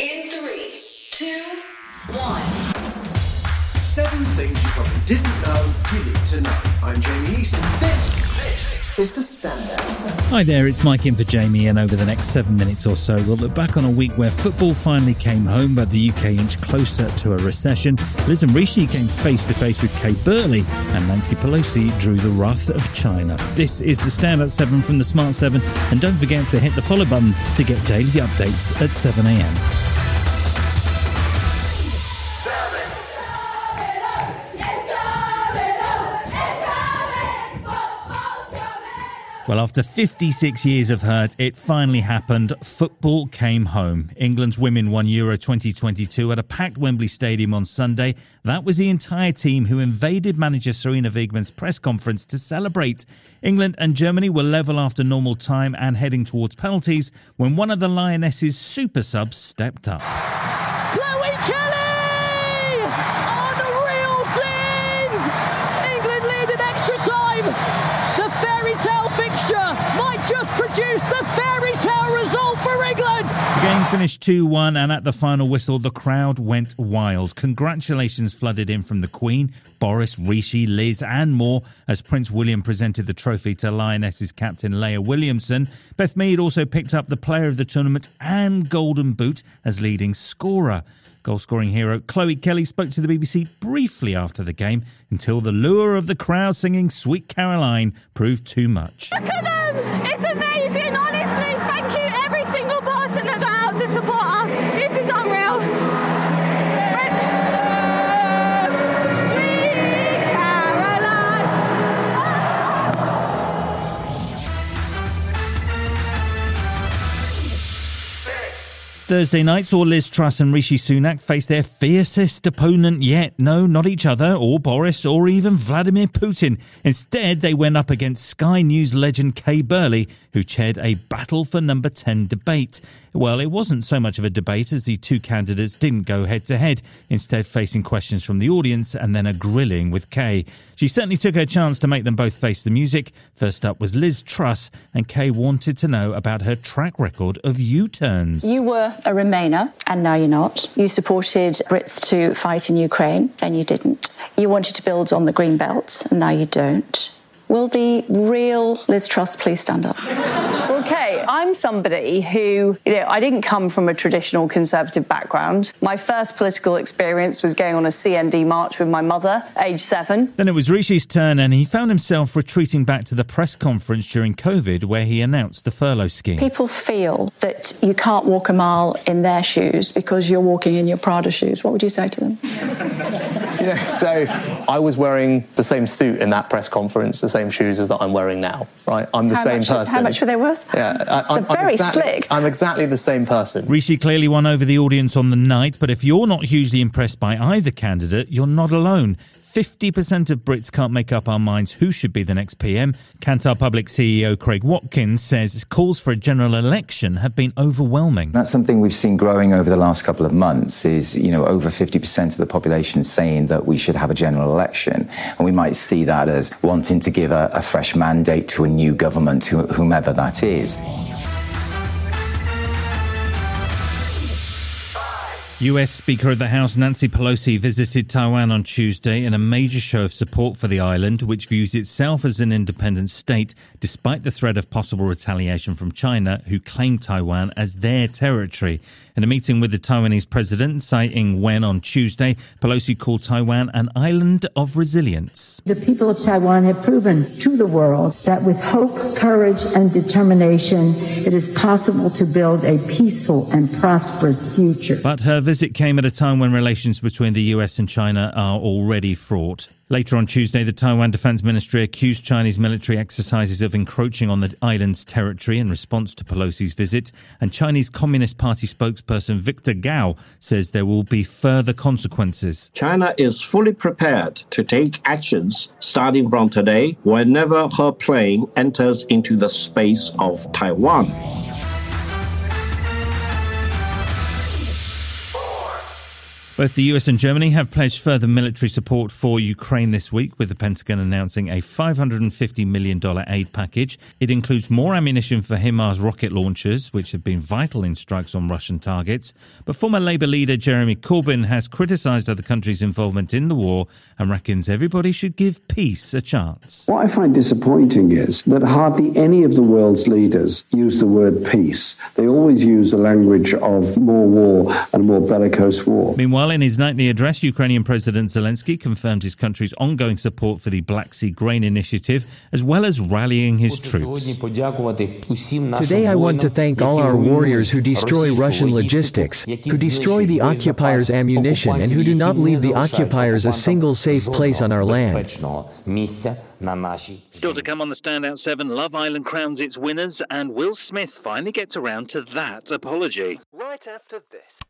In three, two, one. Seven things you probably didn't know you need to know. I'm Jamie East, and this is the Standout. Hi there, it's Mike in for Jamie, and over the next seven minutes or so, we'll look back on a week where football finally came home, but the UK inched closer to a recession. Liz and Rishi came face to face with Kay Burley, and Nancy Pelosi drew the wrath of China. This is the Standout 7 from the Smart 7, and don't forget to hit the follow button to get daily updates at 7am. Well, after 56 years of hurt, it finally happened. Football came home. England's women won Euro 2022 at a packed Wembley Stadium on Sunday. That was the entire team who invaded manager Sarina Wiegman's press conference to celebrate. England and Germany were level after normal time and heading towards penalties when one of the Lionesses' super subs stepped up. Chloe Kelly! Unreal scenes! Fairy tale fixture might just produce the fairy game finished 2 1, and at the final whistle, the crowd went wild. Congratulations flooded in from the Queen, Boris, Rishi, Liz, and more as Prince William presented the trophy to Lionesses captain Leah Williamson. Beth Mead also picked up the player of the tournament and Golden Boot as leading scorer. Goal scoring hero Chloe Kelly spoke to the BBC briefly after the game until the lure of the crowd singing Sweet Caroline proved too much. Look at them! It's amazing, Thursday night saw Liz Truss and Rishi Sunak face their fiercest opponent yet. No, not each other, or Boris, or even Vladimir Putin. Instead, they went up against Sky News legend Kay Burley, who chaired a battle for number 10 debate. Well, it wasn't so much of a debate as the two candidates didn't go head to head, instead facing questions from the audience and then a grilling with Kay. She certainly took her chance to make them both face the music. First up was Liz Truss, and Kay wanted to know about her track record of U-turns. You were a Remainer, and now you're not. You supported Brits to fight in Ukraine, and you didn't. You wanted to build on the Green Belt, and now you don't. Will the real Liz Truss please stand up? Okay, I'm somebody who, you know, I didn't come from a traditional conservative background. My first political experience was going on a CND march with my mother, age seven. Then it was Rishi's turn, and he found himself retreating back to the press conference during COVID where he announced the furlough scheme. People feel that you can't walk a mile in their shoes because you're walking in your Prada shoes. What would you say to them? You know, so I was wearing the same suit in that press conference, the same shoes as that I'm wearing now. Right, I'm the how same much, person. How much were they worth? Yeah, I, I'm, They're very I'm exactly, slick. I'm exactly the same person. Rishi clearly won over the audience on the night, but if you're not hugely impressed by either candidate, you're not alone. 50% of Brits can't make up our minds who should be the next PM. Kantar Public CEO Craig Watkins says calls for a general election have been overwhelming. That's something we've seen growing over the last couple of months is, you know, over 50% of the population saying that we should have a general election. And we might see that as wanting to give a, a fresh mandate to a new government, whomever that is. US Speaker of the House Nancy Pelosi visited Taiwan on Tuesday in a major show of support for the island, which views itself as an independent state, despite the threat of possible retaliation from China, who claim Taiwan as their territory. In a meeting with the Taiwanese president, Tsai Ing wen, on Tuesday, Pelosi called Taiwan an island of resilience. The people of Taiwan have proven to the world that with hope, courage, and determination, it is possible to build a peaceful and prosperous future. But her visit came at a time when relations between the US and China are already fraught. Later on Tuesday, the Taiwan Defense Ministry accused Chinese military exercises of encroaching on the island's territory in response to Pelosi's visit, and Chinese Communist Party spokesperson Victor Gao says there will be further consequences. China is fully prepared to take actions starting from today whenever her plane enters into the space of Taiwan. Both the US and Germany have pledged further military support for Ukraine this week, with the Pentagon announcing a $550 million aid package. It includes more ammunition for HIMARS rocket launchers, which have been vital in strikes on Russian targets. But former Labour leader Jeremy Corbyn has criticised other countries' involvement in the war and reckons everybody should give peace a chance. What I find disappointing is that hardly any of the world's leaders use the word peace. They always use the language of more war and more bellicose war. Meanwhile, in his nightly address, Ukrainian President Zelensky confirmed his country's ongoing support for the Black Sea Grain Initiative, as well as rallying his troops. Today, I want to thank all our warriors who destroy Russian logistics, who destroy the occupiers' ammunition, and who do not leave the occupiers a single safe place on our land. Still to come on the Standout 7, Love Island crowns its winners, and Will Smith finally gets around to that apology. Right after this.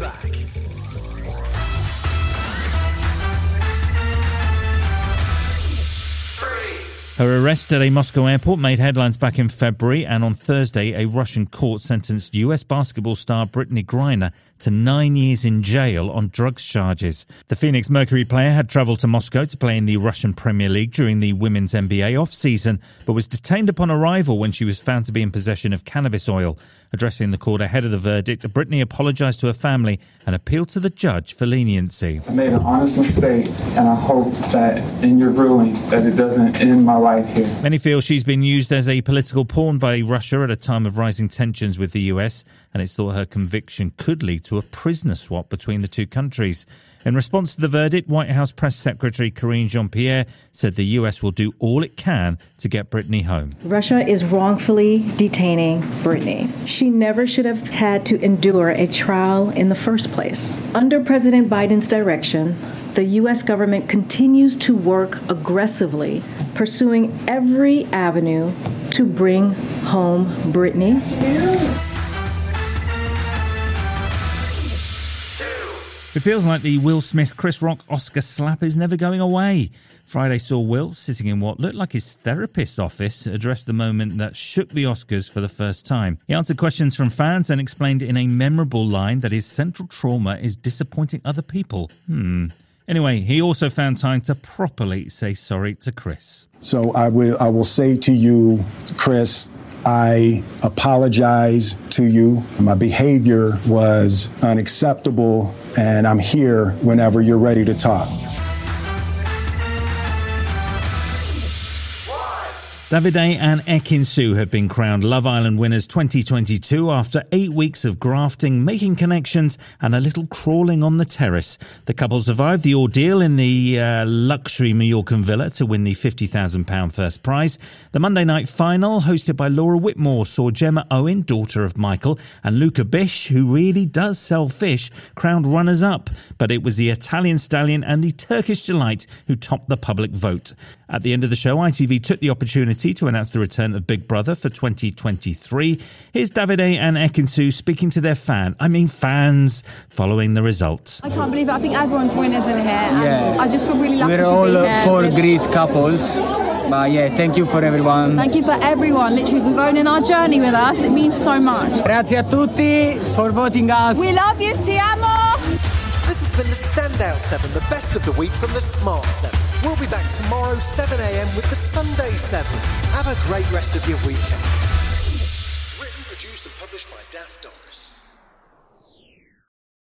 Back. Her arrest at a Moscow airport made headlines back in February, and on Thursday, a Russian court sentenced US basketball star Brittney Griner to nine years in jail on drugs charges. The Phoenix Mercury player had travelled to Moscow to play in the Russian Premier League during the women's NBA off-season, but was detained upon arrival when she was found to be in possession of cannabis oil. Addressing the court ahead of the verdict, Brittany apologised to her family and appealed to the judge for leniency. I made an honest mistake, and I hope that in your ruling that it doesn't end my life here. Many feel she's been used as a political pawn by Russia at a time of rising tensions with the US, and it's thought her conviction could lead to a prisoner swap between the two countries. In response to the verdict, White House Press Secretary Karine Jean Pierre said the US will do all it can to get Brittney home. Russia is wrongfully detaining Brittney. She never should have had to endure a trial in the first place. Under President Biden's direction, the U.S. government continues to work aggressively, pursuing every avenue to bring home Brittney. It feels like the Will Smith Chris Rock Oscar slap is never going away. Friday saw Will sitting in what looked like his therapist's office address the moment that shook the Oscars for the first time. He answered questions from fans and explained in a memorable line that his central trauma is disappointing other people. Hmm. Anyway, he also found time to properly say sorry to Chris. So I will I will say to you, Chris, I apologize to you. My behavior was unacceptable, and I'm here whenever you're ready to talk. Davide and Ekin Su have been crowned Love Island winners 2022 after eight weeks of grafting, making connections, and a little crawling on the terrace. The couple survived the ordeal in the uh, luxury Mallorcan villa to win the £50,000 first prize. The Monday night final, hosted by Laura Whitmore, saw Gemma Owen, daughter of Michael, and Luca Bish, who really does sell fish, crowned runners up. But it was the Italian stallion and the Turkish delight who topped the public vote. At the end of the show, ITV took the opportunity to announce the return of Big Brother for 2023. Here's Davide and Ekinsu speaking to their fan, I mean fans, following the result. I can't believe it. I think everyone's winners in here. Yeah. I just feel really lucky We're to all be here. four great couples. But yeah, thank you for everyone. Thank you for everyone, literally, for going in our journey with us. It means so much. Grazie a tutti for voting us. We love you, ti amo! This has been the Standout 7, the best of the week from the Smart 7. We'll be back tomorrow, 7am, with the Sunday 7. Have a great rest of your weekend.